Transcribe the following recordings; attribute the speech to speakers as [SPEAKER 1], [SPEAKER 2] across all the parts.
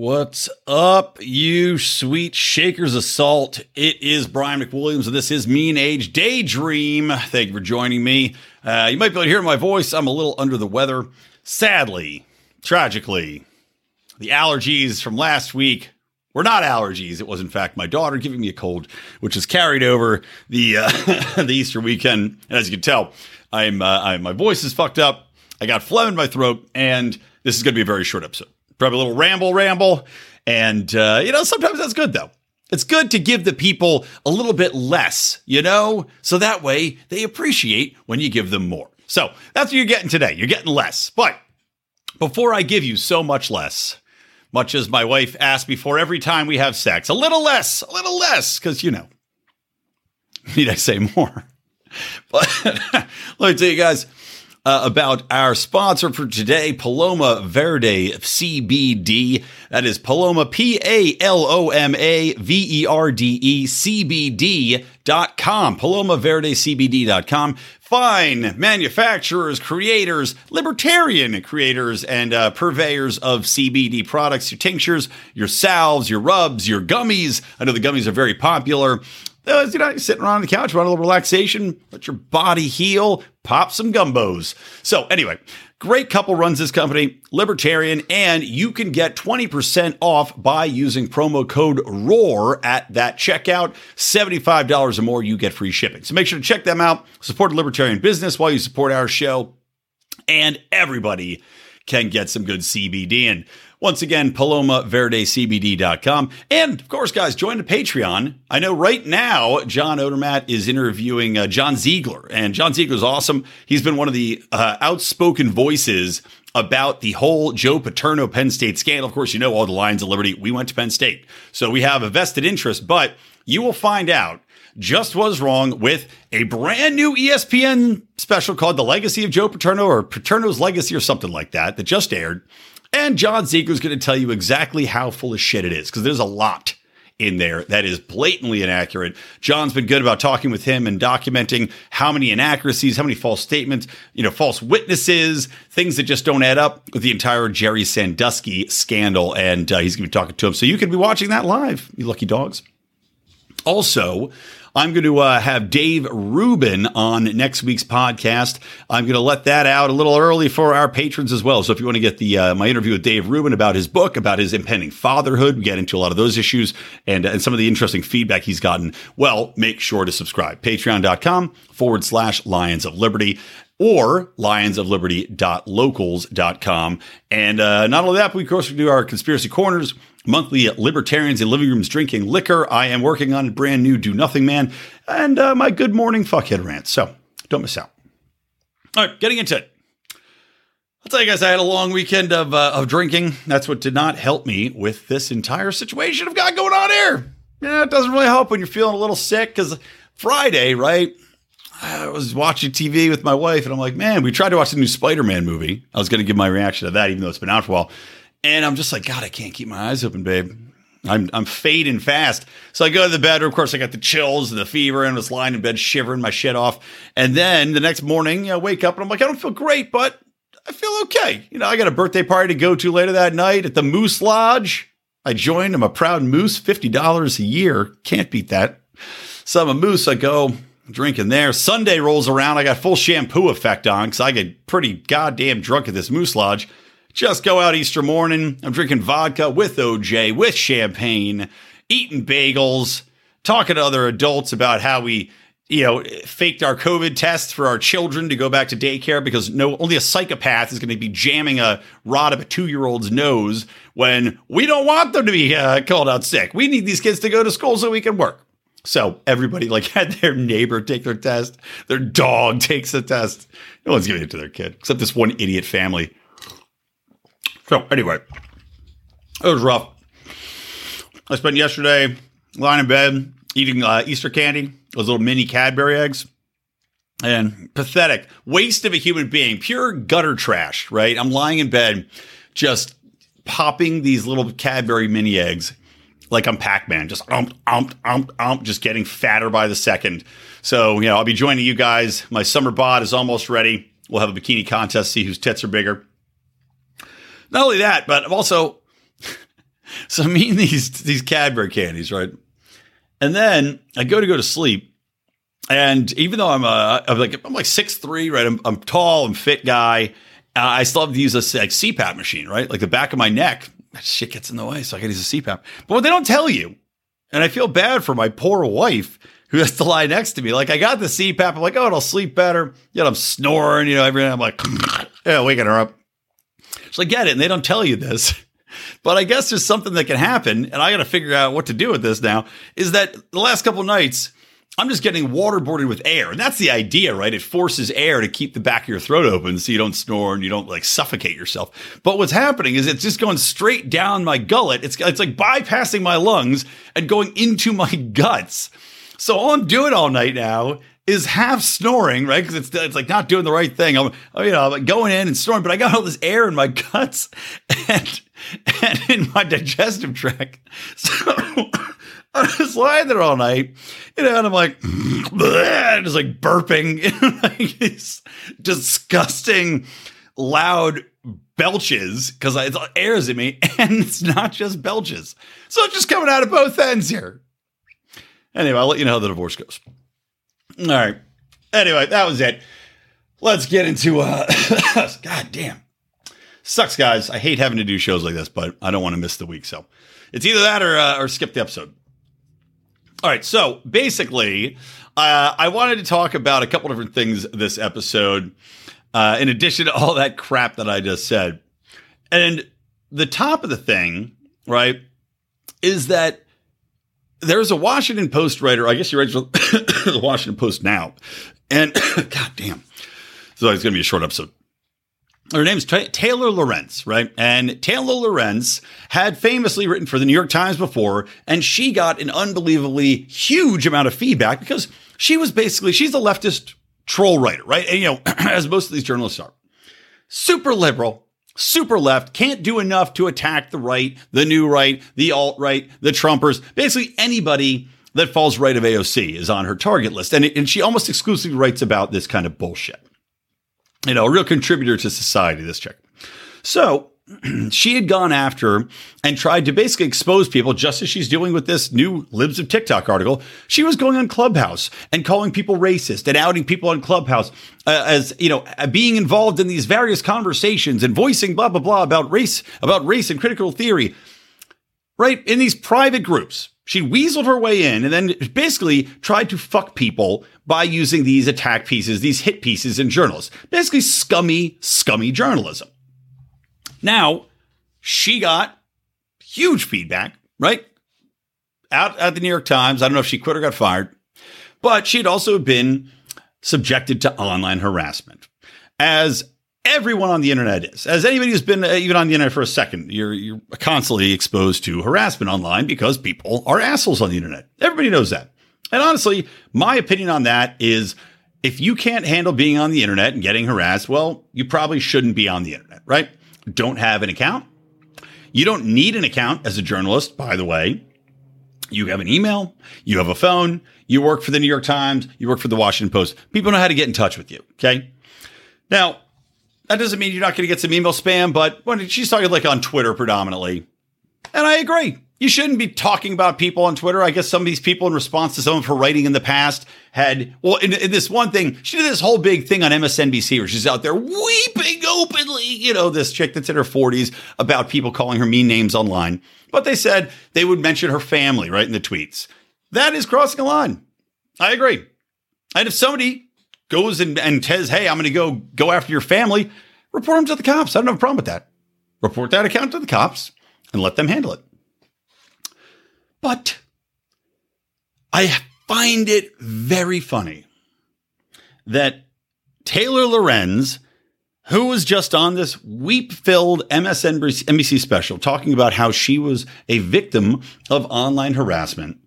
[SPEAKER 1] What's up, you sweet shakers of salt? It is Brian McWilliams, and this is Mean Age Daydream. Thank you for joining me. Uh, you might be able to hear my voice. I'm a little under the weather. Sadly, tragically, the allergies from last week were not allergies. It was, in fact, my daughter giving me a cold, which has carried over the uh, the Easter weekend. And as you can tell, I'm, uh, I'm my voice is fucked up. I got phlegm in my throat, and this is going to be a very short episode probably a little ramble ramble. And, uh, you know, sometimes that's good though. It's good to give the people a little bit less, you know, so that way they appreciate when you give them more. So that's what you're getting today. You're getting less. But before I give you so much less, much as my wife asks before every time we have sex, a little less, a little less, because, you know, need I say more? But let me tell you guys, uh, about our sponsor for today, Paloma Verde CBD. That is Paloma, P A L O M A V E R D E C B D.com. PalomaVerdeCBD.com. Fine manufacturers, creators, libertarian creators, and uh, purveyors of CBD products, your tinctures, your salves, your rubs, your gummies. I know the gummies are very popular Uh, you know, sitting around on the couch, want a little relaxation, let your body heal, pop some gumbos. So, anyway, great couple runs this company, Libertarian, and you can get 20% off by using promo code ROAR at that checkout. $75 or more, you get free shipping. So, make sure to check them out. Support a libertarian business while you support our show, and everybody can get some good CBD. And once again, PalomaVerdeCBD.com. And of course, guys, join the Patreon. I know right now, John Odermatt is interviewing uh, John Ziegler, and John Ziegler is awesome. He's been one of the uh, outspoken voices about the whole Joe Paterno Penn State scandal. Of course, you know all the Lions of Liberty. We went to Penn State. So we have a vested interest, but you will find out just was wrong with a brand new ESPN special called The Legacy of Joe Paterno or Paterno's Legacy or something like that that just aired. And John Ziegler is going to tell you exactly how full of shit it is because there's a lot in there that is blatantly inaccurate. John's been good about talking with him and documenting how many inaccuracies, how many false statements, you know, false witnesses, things that just don't add up with the entire Jerry Sandusky scandal. And uh, he's going to be talking to him. So you can be watching that live, you lucky dogs. Also, I'm going to uh, have Dave Rubin on next week's podcast. I'm going to let that out a little early for our patrons as well. So if you want to get the uh, my interview with Dave Rubin about his book, about his impending fatherhood, we get into a lot of those issues and, and some of the interesting feedback he's gotten. Well, make sure to subscribe. Patreon.com forward slash Lions of Liberty or lionsofliberty.locals.com. And uh, not only that, but we, of course, we do our conspiracy corners, monthly libertarians in living rooms drinking liquor. I am working on a brand new Do Nothing Man and uh, my good morning fuckhead rant. So don't miss out. All right, getting into it. I'll tell you guys, I had a long weekend of, uh, of drinking. That's what did not help me with this entire situation I've got going on here. Yeah, it doesn't really help when you're feeling a little sick because Friday, right? I was watching TV with my wife, and I'm like, man, we tried to watch the new Spider Man movie. I was going to give my reaction to that, even though it's been out for a while. And I'm just like, God, I can't keep my eyes open, babe. I'm I'm fading fast. So I go to the bedroom. Of course, I got the chills and the fever, and I was lying in bed shivering my shit off. And then the next morning, I wake up and I'm like, I don't feel great, but I feel okay. You know, I got a birthday party to go to later that night at the Moose Lodge. I joined. I'm a proud moose. Fifty dollars a year. Can't beat that. So I'm a moose. I go drinking there. Sunday rolls around. I got full shampoo effect on because I get pretty goddamn drunk at this Moose Lodge. Just go out Easter morning. I'm drinking vodka with OJ, with champagne, eating bagels, talking to other adults about how we, you know, faked our COVID tests for our children to go back to daycare because no, only a psychopath is going to be jamming a rod up a two year old's nose when we don't want them to be uh, called out sick. We need these kids to go to school so we can work. So everybody like had their neighbor take their test, their dog takes the test. No one's giving it to their kid except this one idiot family. So anyway, it was rough. I spent yesterday lying in bed eating uh, Easter candy, those little mini Cadbury eggs. And pathetic waste of a human being, pure gutter trash, right? I'm lying in bed just popping these little Cadbury mini eggs like I'm Pac Man, just ump, ump, ump, ump, just getting fatter by the second. So, you know, I'll be joining you guys. My summer bod is almost ready. We'll have a bikini contest, see whose tits are bigger. Not only that, but also, so I'm eating these, these Cadbury candies, right? And then I go to go to sleep. And even though I'm, a, I'm like, I'm like 6'3, right? I'm, I'm tall, I'm fit guy. Uh, I still have to use a like CPAP machine, right? Like the back of my neck, that shit gets in the way. So I got to use a CPAP. But what they don't tell you, and I feel bad for my poor wife who has to lie next to me. Like I got the CPAP. I'm like, oh, it'll sleep better. Yet I'm snoring, you know, every night. I'm like, yeah, waking her up. So I get it. And they don't tell you this. But I guess there's something that can happen, and I got to figure out what to do with this now. Is that the last couple nights, I'm just getting waterboarded with air. And that's the idea, right? It forces air to keep the back of your throat open so you don't snore and you don't like suffocate yourself. But what's happening is it's just going straight down my gullet. It's, it's like bypassing my lungs and going into my guts. So all I'm doing all night now is half snoring, right? Because it's, it's like not doing the right thing. I'm, you know, I'm going in and snoring, but I got all this air in my guts and, and in my digestive tract. So I was lying there all night, you know, and I'm like, just like burping, like these disgusting, loud belches because it airs at me, and it's not just belches. So it's just coming out of both ends here. Anyway, I'll let you know how the divorce goes. All right. Anyway, that was it. Let's get into uh God damn. Sucks, guys. I hate having to do shows like this, but I don't want to miss the week. So it's either that or uh, or skip the episode. All right. So basically, uh, I wanted to talk about a couple different things this episode, uh, in addition to all that crap that I just said. And the top of the thing, right, is that there's a Washington Post writer. I guess you write the Washington Post now. And God damn. So it's going to be a short episode. Her name's T- Taylor Lorenz, right? And Taylor Lorenz had famously written for the New York Times before, and she got an unbelievably huge amount of feedback because she was basically, she's a leftist troll writer, right? And, you know, as most of these journalists are. Super liberal, super left, can't do enough to attack the right, the new right, the alt right, the Trumpers, basically anybody that falls right of AOC is on her target list. And, and she almost exclusively writes about this kind of bullshit. You know, a real contributor to society, this chick. So she had gone after and tried to basically expose people, just as she's doing with this new Libs of TikTok article. She was going on Clubhouse and calling people racist and outing people on Clubhouse uh, as you know, uh, being involved in these various conversations and voicing blah blah blah about race, about race and critical theory, right in these private groups. She weaseled her way in and then basically tried to fuck people by using these attack pieces, these hit pieces in journals. Basically, scummy, scummy journalism. Now, she got huge feedback, right? Out at the New York Times. I don't know if she quit or got fired, but she had also been subjected to online harassment. As everyone on the internet is, as anybody who's been uh, even on the internet for a second, you're, you're constantly exposed to harassment online because people are assholes on the internet. Everybody knows that. And honestly, my opinion on that is if you can't handle being on the internet and getting harassed, well, you probably shouldn't be on the internet, right? Don't have an account. You don't need an account as a journalist, by the way. You have an email, you have a phone, you work for the New York Times, you work for the Washington Post. People know how to get in touch with you. Okay. Now, that doesn't mean you're not going to get some email spam, but when she's talking like on Twitter predominantly, and I agree you shouldn't be talking about people on Twitter. I guess some of these people, in response to some of her writing in the past, had well, in, in, this one thing, she did this whole big thing on MSNBC where she's out there weeping openly. You know, this chick that's in her forties about people calling her mean names online. But they said they would mention her family right in the tweets. That is crossing a line. I agree. And if somebody goes and, and says, "Hey, I'm going to go go after your family," report them to the cops. I don't have a problem with that. Report that account to the cops and let them handle it. But I find it very funny that Taylor Lorenz who was just on this weep filled MSNBC special talking about how she was a victim of online harassment,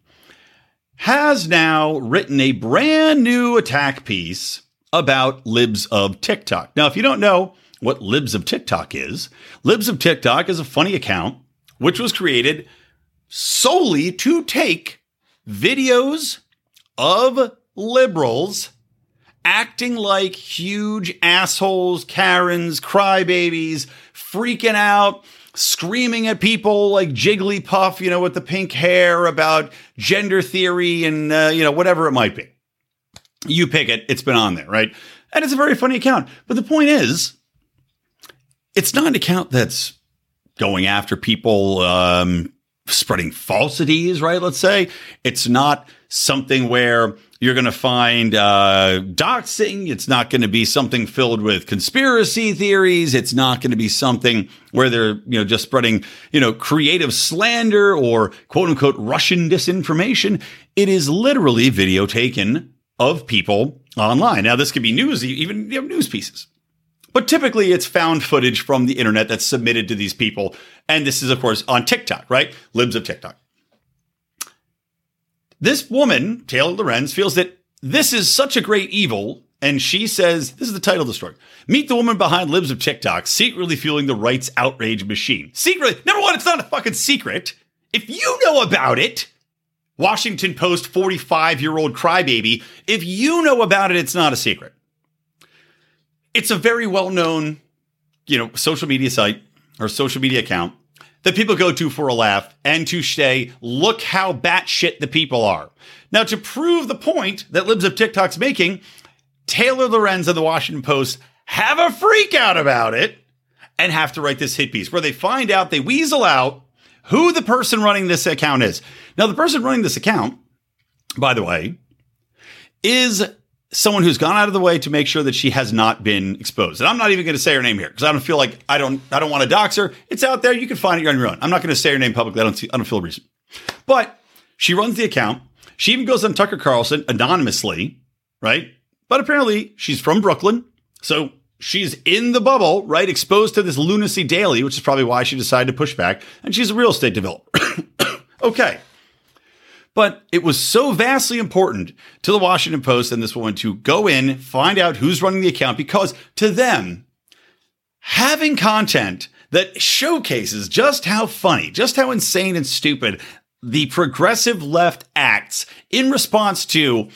[SPEAKER 1] has now written a brand new attack piece about Libs of TikTok. Now, if you don't know what Libs of TikTok is, Libs of TikTok is a funny account which was created solely to take videos of liberals acting like huge assholes, Karens, crybabies, freaking out, screaming at people like Jigglypuff, you know, with the pink hair about gender theory and, uh, you know, whatever it might be. You pick it, it's been on there, right? And it's a very funny account. But the point is, it's not an account that's going after people um, spreading falsities, right? Let's say it's not something where you're going to find uh, doxing. It's not going to be something filled with conspiracy theories. It's not going to be something where they're you know just spreading you know creative slander or quote unquote Russian disinformation. It is literally video taken of people online. Now this could be news, even you know, news pieces. But typically it's found footage from the internet that's submitted to these people. And this is, of course, on TikTok, right? Libs of TikTok. This woman, Taylor Lorenz, feels that this is such a great evil. And she says, this is the title of the story. Meet the woman behind Libs of TikTok, secretly fueling the rights outrage machine. Secretly, number one, it's not a fucking secret. If you know about it, Washington Post 45 year old crybaby, if you know about it, it's not a secret it's a very well known, you know, social media site or social media account that people go to for a laugh and to say, look how batshit the people are. Now, to prove the point that Libs of TikTok's making, Taylor Lorenz of the Washington Post have a freak out about it and have to write this hit piece where they find out, they weasel out who the person running this account is. Now, the person running this account, by the way, is someone who's gone out of the way to make sure that she has not been exposed. And I'm not even going to say her name here because I don't feel like I don't I don't want to dox her. It's out there. You can find it on your own. I'm not going to say her name publicly. I don't see, I don't feel a reason. But she runs the account. She even goes on Tucker Carlson anonymously, right? But apparently she's from Brooklyn. So she's in the bubble, right? Exposed to this lunacy daily, which is probably why she decided to push back. And she's a real estate developer. okay. But it was so vastly important to the Washington Post and this woman to go in, find out who's running the account, because to them, having content that showcases just how funny, just how insane and stupid the progressive left acts in response to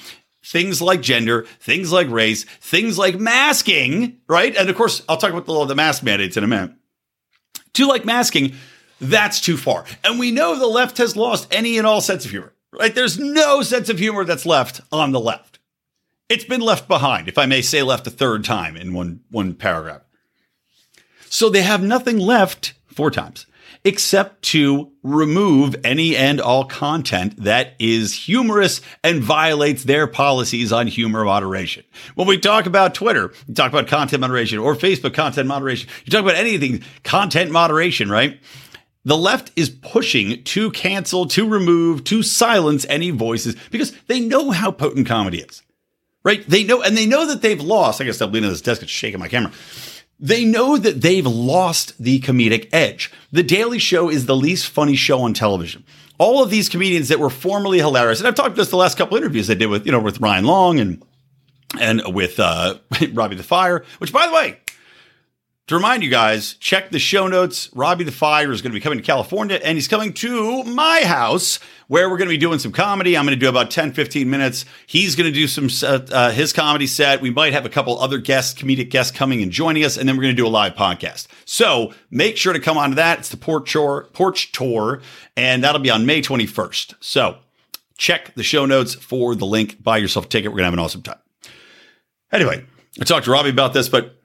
[SPEAKER 1] things like gender, things like race, things like masking, right? And of course, I'll talk about the, the mask mandates in a minute. To like masking, that's too far. And we know the left has lost any and all sense of humor. Right? There's no sense of humor that's left on the left. It's been left behind, if I may say left a third time in one, one paragraph. So they have nothing left four times except to remove any and all content that is humorous and violates their policies on humor moderation. When we talk about Twitter, you talk about content moderation or Facebook content moderation, you talk about anything content moderation, right? The left is pushing to cancel, to remove, to silence any voices because they know how potent comedy is, right? They know, and they know that they've lost. I guess I'm leaning on this desk and shaking my camera. They know that they've lost the comedic edge. The Daily Show is the least funny show on television. All of these comedians that were formerly hilarious, and I've talked to this the last couple interviews I did with, you know, with Ryan Long and and with uh, Robbie the Fire, which by the way, to remind you guys, check the show notes. Robbie the Fire is going to be coming to California and he's coming to my house where we're going to be doing some comedy. I'm going to do about 10, 15 minutes. He's going to do some, uh, his comedy set. We might have a couple other guests, comedic guests coming and joining us. And then we're going to do a live podcast. So make sure to come on to that. It's the porch tour, porch tour and that'll be on May 21st. So check the show notes for the link. Buy yourself a ticket. We're going to have an awesome time. Anyway, I talked to Robbie about this, but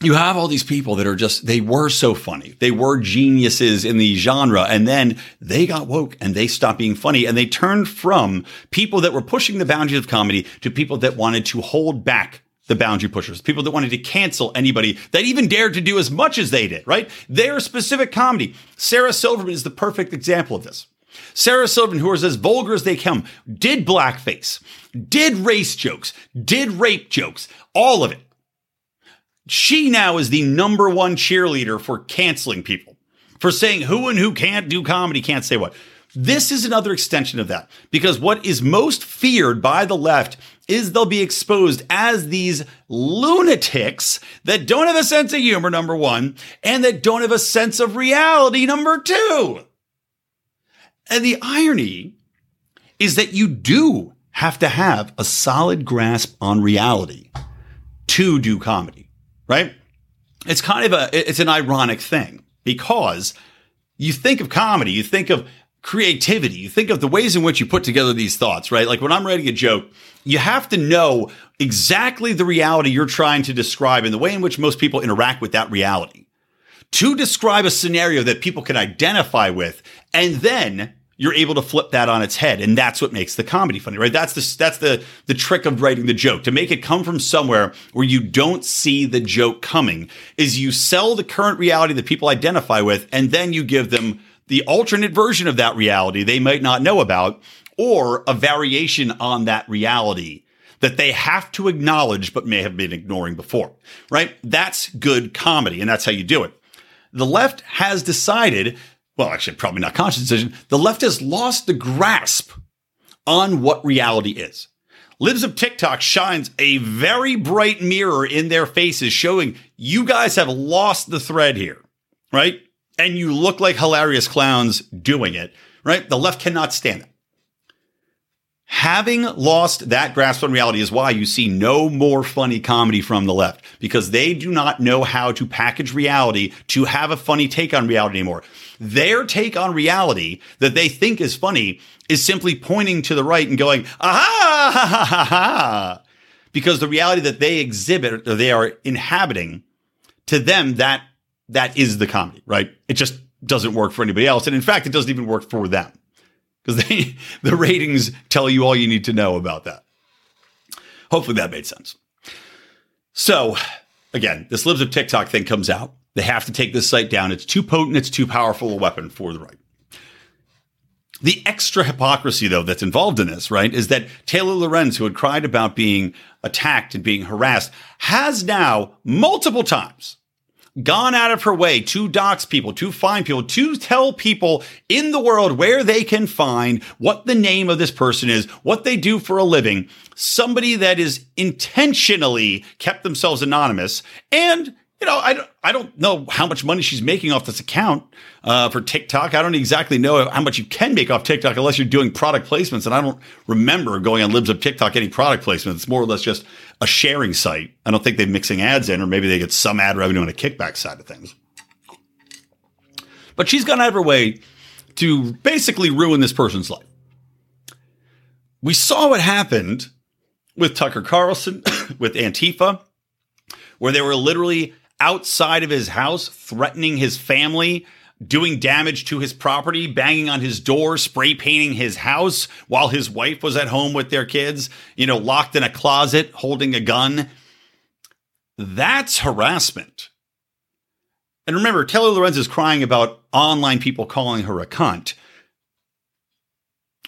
[SPEAKER 1] you have all these people that are just, they were so funny. They were geniuses in the genre. And then they got woke and they stopped being funny and they turned from people that were pushing the boundaries of comedy to people that wanted to hold back the boundary pushers, people that wanted to cancel anybody that even dared to do as much as they did, right? Their specific comedy. Sarah Silverman is the perfect example of this. Sarah Silverman, who was as vulgar as they come, did blackface, did race jokes, did rape jokes, all of it she now is the number one cheerleader for canceling people, for saying who and who can't do comedy, can't say what. This is another extension of that because what is most feared by the left is they'll be exposed as these lunatics that don't have a sense of humor, number one, and that don't have a sense of reality, number two. And the irony is that you do have to have a solid grasp on reality to do comedy, right? It's kind of a, it's an ironic thing because you think of comedy, you think of creativity. You think of the ways in which you put together these thoughts, right? Like when I'm writing a joke, you have to know exactly the reality you're trying to describe and the way in which most people interact with that reality to describe a scenario that people can identify with. And then you're able to flip that on its head. And that's what makes the comedy funny, right? That's the, that's the, the trick of writing the joke to make it come from somewhere where you don't see the joke coming is you sell the current reality that people identify with and then you give them the alternate version of that reality they might not know about, or a variation on that reality that they have to acknowledge but may have been ignoring before, right? That's good comedy, and that's how you do it. The left has decided, well, actually, probably not conscious decision, the left has lost the grasp on what reality is. Libs of TikTok shines a very bright mirror in their faces, showing you guys have lost the thread here, right? and you look like hilarious clowns doing it, right? The left cannot stand it. Having lost that grasp on reality is why you see no more funny comedy from the left because they do not know how to package reality to have a funny take on reality anymore. Their take on reality that they think is funny is simply pointing to the right and going, aha, ha, ha, ha, ha. Because the reality that they exhibit or they are inhabiting to them, that that is the comedy, right? It just doesn't work for anybody else. And in fact, it doesn't even work for them because the ratings tell you all you need to know about that. Hopefully that made sense. So again, this Libs of TikTok thing comes out. They have to take this site down. It's too potent. It's too powerful a weapon for the right. The extra hypocrisy, though, that's involved in this, right, is that Taylor Lorenz, who had cried about being attacked and being harassed, has now multiple times gone out of her way to dox people, to find people, to tell people in the world where they can find what the name of this person is, what they do for a living, somebody that is intentionally kept themselves anonymous and you know, I don't, I don't know how much money she's making off this account uh, for TikTok. I don't exactly know how much you can make off TikTok unless you're doing product placements. And I don't remember going on Libs of TikTok getting product placements. It's more or less just a sharing site. I don't think they're mixing ads in, or maybe they get some ad revenue on a kickback side of things. But she's gone out of her way to basically ruin this person's life. We saw what happened with Tucker Carlson, with Antifa, where they were literally outside of his house, threatening his family, doing damage to his property, banging on his door, spray painting his house while his wife was at home with their kids, you know, locked in a closet holding a gun. That's harassment. And remember, Taylor Lorenz is crying about online people calling her a cunt.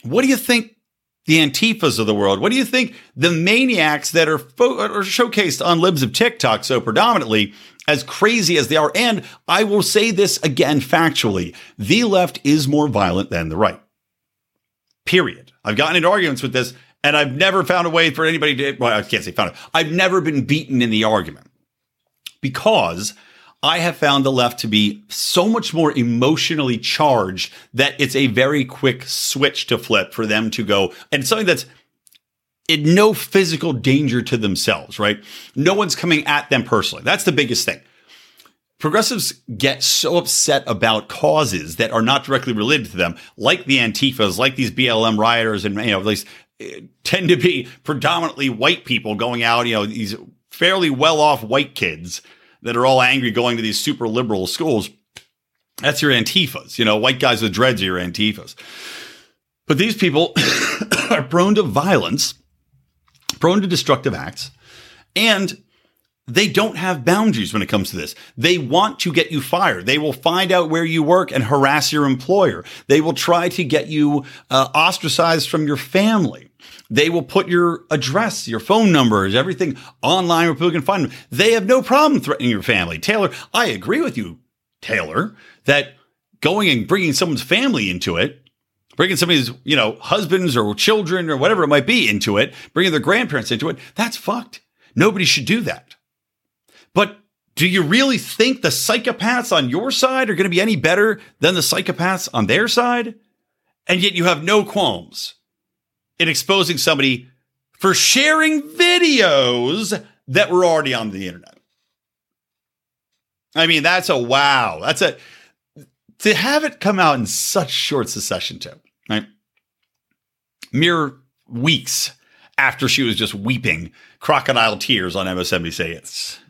[SPEAKER 1] What do you think the Antifas of the world? What do you think the maniacs that are, fo- are showcased on libs of TikTok so predominantly, as crazy as they are? And I will say this again factually the left is more violent than the right. Period. I've gotten into arguments with this, and I've never found a way for anybody to, well, I can't say found it. I've never been beaten in the argument because I have found the left to be so much more emotionally charged that it's a very quick switch to flip for them to go and something that's in no physical danger to themselves, right? No one's coming at them personally. That's the biggest thing. Progressives get so upset about causes that are not directly related to them, like the Antifas, like these BLM rioters, and you know, these eh, tend to be predominantly white people going out, you know, these fairly well-off white kids that are all angry going to these super liberal schools. That's your Antifas. You know, white guys with dreads are your Antifas. But these people are prone to violence, prone to destructive acts, and they don't have boundaries when it comes to this. They want to get you fired. They will find out where you work and harass your employer. They will try to get you uh, ostracized from your family. They will put your address, your phone numbers, everything online where people can find them. They have no problem threatening your family. Taylor, I agree with you, Taylor, that going and bringing someone's family into it, bringing somebody's, you know, husbands or children or whatever it might be into it, bringing their grandparents into it, that's fucked. Nobody should do that. But do you really think the psychopaths on your side are going to be any better than the psychopaths on their side? And yet you have no qualms in exposing somebody for sharing videos that were already on the internet. I mean, that's a wow. That's a to have it come out in such short succession, too, right? Mere weeks after she was just weeping crocodile tears on MSNBC. It's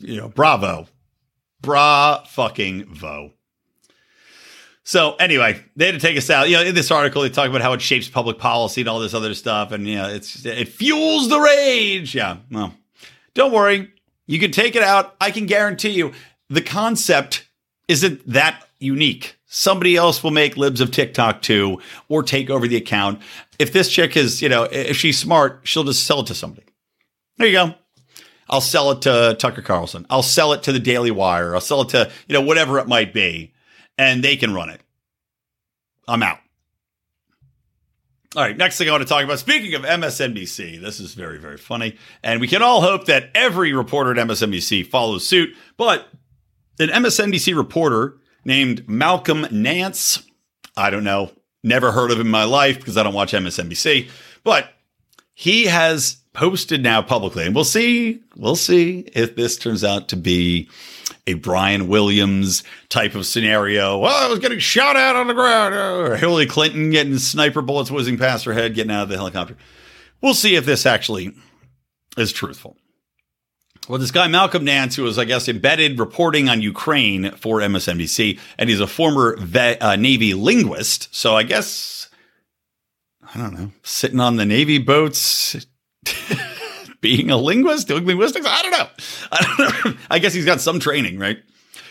[SPEAKER 1] you know, bravo. Bra fucking vo. So anyway, they had to take us out. You know, in this article, they talk about how it shapes public policy and all this other stuff, and you know, it's it fuels the rage. Yeah, well, don't worry, you can take it out. I can guarantee you, the concept isn't that unique. Somebody else will make libs of TikTok too, or take over the account. If this chick is, you know, if she's smart, she'll just sell it to somebody. There you go. I'll sell it to Tucker Carlson. I'll sell it to the Daily Wire. I'll sell it to, you know, whatever it might be, and they can run it. I'm out. All right, next thing I want to talk about. Speaking of MSNBC, this is very, very funny. And we can all hope that every reporter at MSNBC follows suit. But an MSNBC reporter named Malcolm Nance, I don't know, never heard of him in my life because I don't watch MSNBC, but he has posted now publicly, and we'll see, we'll see if this turns out to be a Brian Williams type of scenario. Well, I was getting shot at on the ground, or Hillary Clinton getting sniper bullets whizzing past her head, getting out of the helicopter. We'll see if this actually is truthful. Well, this guy, Malcolm Nance, who was, I guess, embedded reporting on Ukraine for MSNBC, and he's a former uh, Navy linguist. So I guess, I don't know, sitting on the Navy boats, being a linguist, doing linguistics. I don't know. I don't know. I guess he's got some training, right?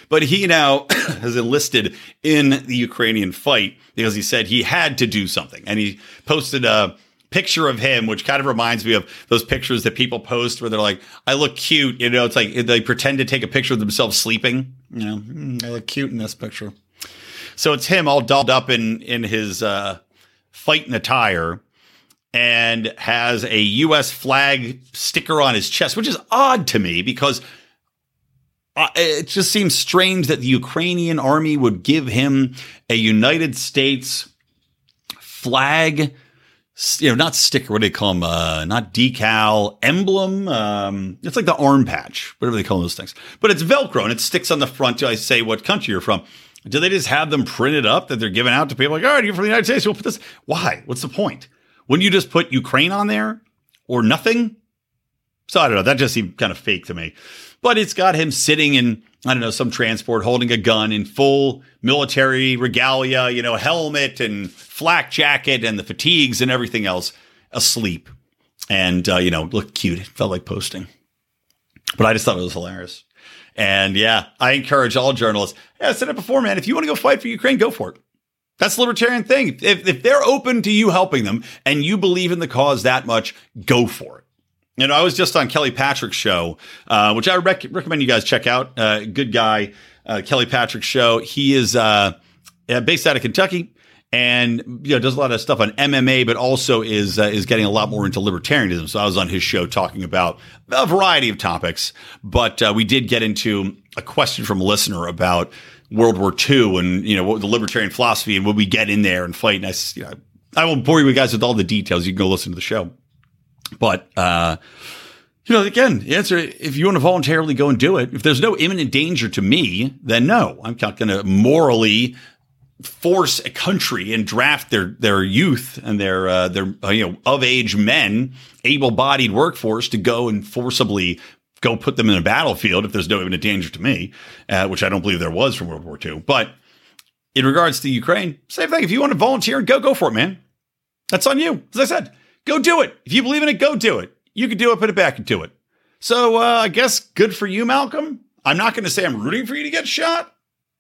[SPEAKER 1] But he now has enlisted in the Ukrainian fight because he said he had to do something. And he posted a picture of him, which kind of reminds me of those pictures that people post where they're like, I look cute. You know, it's like they pretend to take a picture of themselves sleeping. You know, "Mm, I look cute in this picture. So it's him all dolled up in, in his uh, fighting attire and has a U.S. flag sticker on his chest, which is odd to me because uh, it just seems strange that the Ukrainian army would give him a United States flag, you know, not sticker, what do they call them? Uh, not decal, emblem. Um, it's like the arm patch, whatever they call those things. But it's Velcro and it sticks on the front. I say what country you're from. Do they just have them printed up that they're giving out to people? Like, all right, you're from the United States. We'll put this. Why? What's the point? Wouldn't you just put Ukraine on there or nothing? So I don't know. That just seemed kind of fake to me. But it's got him sitting in, I don't know, some transport holding a gun in full military regalia, you know, helmet and flak jacket and the fatigues and everything else, asleep. And, uh, you know, looked cute. It felt like posting. But I just thought it was hilarious. And yeah, I encourage all journalists. Yeah, I said it before, man. If you want to go fight for Ukraine, go for it. That's the libertarian thing. If, if they're open to you helping them and you believe in the cause that much, go for it. You know, I was just on Kelly Patrick's show, uh, which I rec- recommend you guys check out. Uh, good guy, uh, Kelly Patrick's show. He is uh, uh, based out of Kentucky and you know does a lot of stuff on MMA, but also is uh, is getting a lot more into libertarianism. So I was on his show talking about a variety of topics, but uh, we did get into a question from a listener about World War II and you know what the libertarian philosophy and would we get in there and fight. And I, you know, I won't bore you guys with all the details. You can go listen to the show. But uh, you know, again, the answer if you want to voluntarily go and do it, if there's no imminent danger to me, then no, I'm not going to morally force a country and draft their their youth and their uh, their uh, you know of age men, able bodied workforce to go and forcibly go put them in a battlefield if there's no imminent danger to me, uh, which I don't believe there was from World War II. But in regards to Ukraine, same thing. If you want to volunteer and go, go for it, man. That's on you. As I said, go do it. If you believe in it, go do it. You can do it, put it back into it. So uh, I guess good for you, Malcolm. I'm not going to say I'm rooting for you to get shot.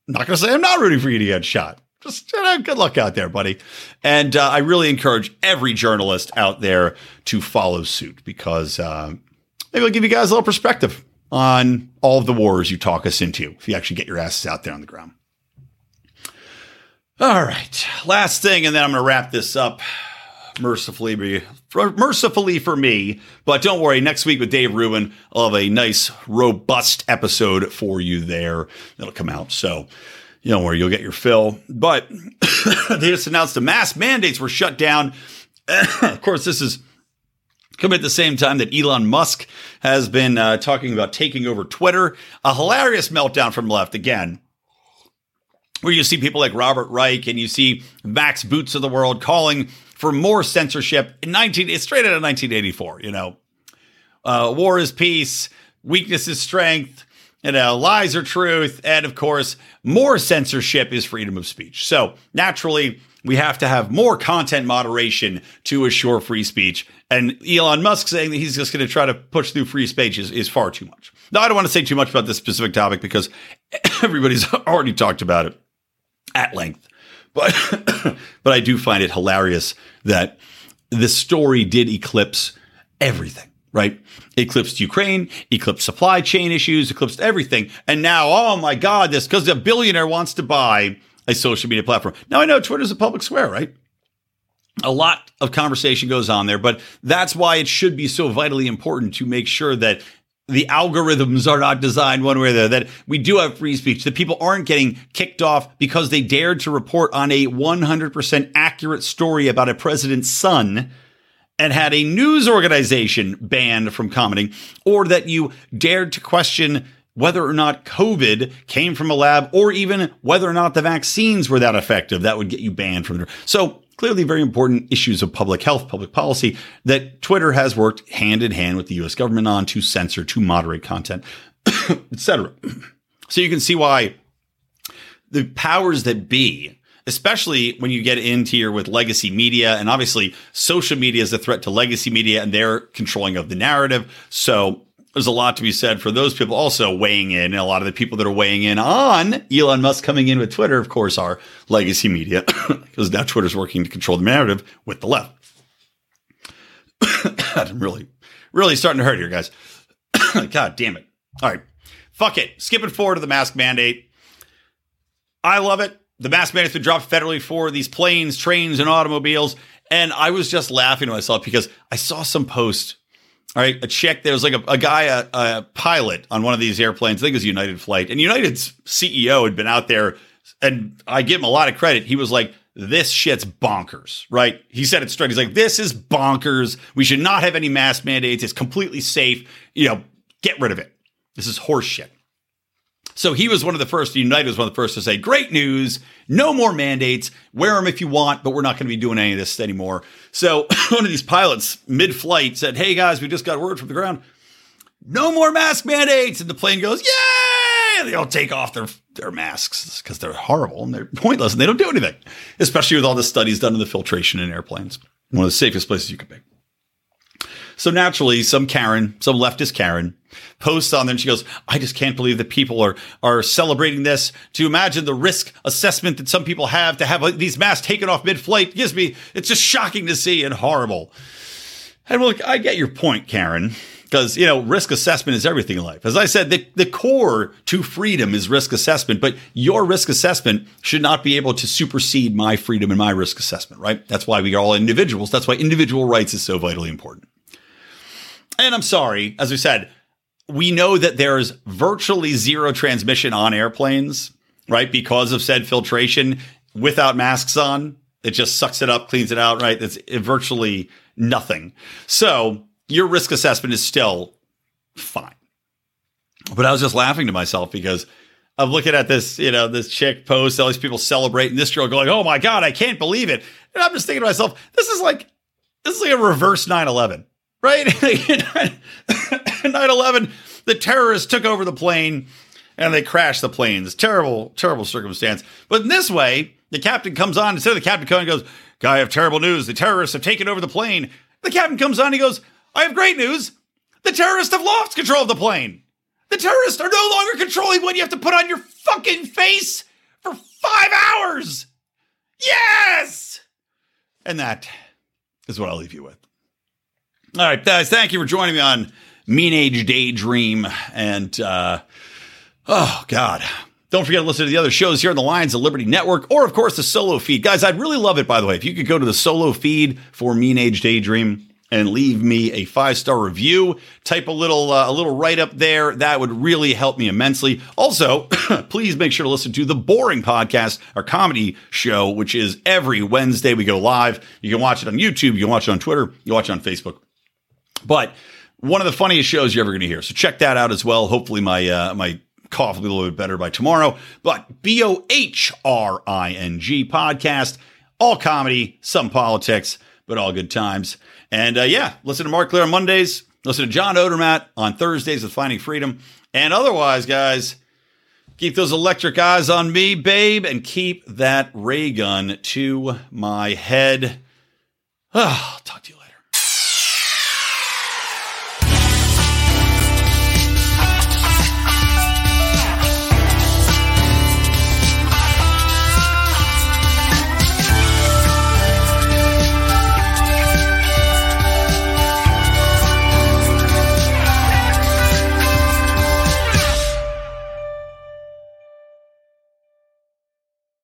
[SPEAKER 1] I'm not going to say I'm not rooting for you to get shot. just you know, good luck out there, buddy. And uh, I really encourage every journalist out there to follow suit because uh, maybe I'll give you guys a little perspective on all of the wars you talk us into if you actually get your asses out there on the ground. All right, last thing, and then I'm going to wrap this up mercifully, mercifully for me. But don't worry, next week with Dave Rubin, I'll have a nice, robust episode for you there that'll come out. So you know, where you'll get your fill. But they just announced the mask mandates were shut down. of course, this is coming at the same time that Elon Musk has been uh, talking about taking over Twitter. A hilarious meltdown from left again. Where you see people like Robert Reich and you see Max Boots of the world calling for more censorship in 19, it's straight out of 1984, you know. Uh, war is peace, weakness is strength, you know, lies are truth. And of course, more censorship is freedom of speech. So naturally, we have to have more content moderation to assure free speech. And Elon Musk saying that he's just going to try to push through free speech is, is far too much. Now, I don't want to say too much about this specific topic because everybody's already talked about it at length. But, but I do find it hilarious that this story did eclipse everything right? Eclipsed Ukraine, eclipsed supply chain issues, eclipsed everything. And now, oh my God, this because a billionaire wants to buy a social media platform. Now I know Twitter's a public square, right? A lot of conversation goes on there, but that's why it should be so vitally important to make sure that the algorithms are not designed one way or the other, that we do have free speech, that people aren't getting kicked off because they dared to report on a 100% accurate story about a president's son and had a news organization banned from commenting, or that you dared to question whether or not COVID came from a lab, or even whether or not the vaccines were that effective, that would get you banned from there. So clearly very important issues of public health, public policy that Twitter has worked hand in hand with the US government on to censor, to moderate content, etc. So you can see why the powers that be especially when you get into here with legacy media. And obviously, social media is a threat to legacy media and their controlling of the narrative. So there's a lot to be said for those people also weighing in. And a lot of the people that are weighing in on Elon Musk coming in with Twitter, of course, are legacy media, because now Twitter's working to control the narrative with the left. I'm really, really starting to hurt here, guys. God damn it. All right. Fuck it. Skipping forward to the mask mandate. I love it the mask mandate has been dropped federally for these planes, trains, and automobiles. And I was just laughing to myself because I saw some post. All right, a check. There was like a, a guy, a, a, pilot on one of these airplanes. I think it was United Flight, and United's CEO had been out there, and I give him a lot of credit. He was like, "This shit's bonkers." Right? He said it straight. He's like, "This is bonkers. We should not have any mask mandates. It's completely safe. You know, get rid of it. This is horseshit." So he was one of the first, United was one of the first to say, great news, no more mandates, wear them if you want, but we're not going to be doing any of this anymore. So one of these pilots mid flight said, hey guys, we just got word from the ground, no more mask mandates. And the plane goes, yay! And they all take off their, their masks because they're horrible and they're pointless and they don't do anything, especially with all the studies done in the filtration in airplanes. One of the safest places you could be. So naturally, some Karen, some leftist Karen, posts on there and she goes, I just can't believe that people are are celebrating this. To imagine the risk assessment that some people have to have uh, these masks taken off mid-flight gives me it's just shocking to see and horrible. And look, I get your point, Karen. Because, you know, risk assessment is everything in life. As I said, the, the core to freedom is risk assessment, but your risk assessment should not be able to supersede my freedom and my risk assessment, right? That's why we are all individuals. That's why individual rights is so vitally important. And I'm sorry, as we said, we know that there's virtually zero transmission on airplanes, right? Because of said filtration without masks on. It just sucks it up, cleans it out, right? It's virtually nothing. So your risk assessment is still fine. But I was just laughing to myself because I'm looking at this, you know, this chick post, all these people celebrating this girl going, oh my God, I can't believe it. And I'm just thinking to myself, this is like, this is like a reverse 9 11 right? 9/11, the terrorists took over the plane and they crashed the plane. It's terrible, terrible circumstance. But in this way, the captain comes on instead of the captain coming goes, "Guy, I have terrible news. The terrorists have taken over the plane." The captain comes on. He goes, "I have great news. The terrorists have lost control of the plane. The terrorists are no longer controlling what you have to put on your fucking face for five hours." Yes! And that is what I'll leave you with. All right, guys, thank you for joining me on Mean Age Daydream. And, uh, oh, God. Don't forget to listen to the other shows here on the Lions of Liberty Network, or, of course, the solo feed. Guys, I'd really love it, by the way, if you could go to the solo feed for Mean Age Daydream and leave me a five star review. Type a little uh, a little write up there. That would really help me immensely. Also, please make sure to listen to the BOHRing Podcast, our comedy show, which is every Wednesday we go live. You can watch it on YouTube. You can watch it on Twitter. You can watch it on Facebook. But one of the funniest shows you're ever going to hear. So check that out as well. Hopefully my uh, my cough will be a little bit better by tomorrow. But B O H R I N G podcast, all comedy, some politics, but all good times. And uh, yeah, listen to Marc Clair on Mondays. Listen to John Odermatt on Thursdays with Finding Freedom. And otherwise, guys, keep those electric eyes on me, babe, and keep that ray gun to my head. Oh, talk to you.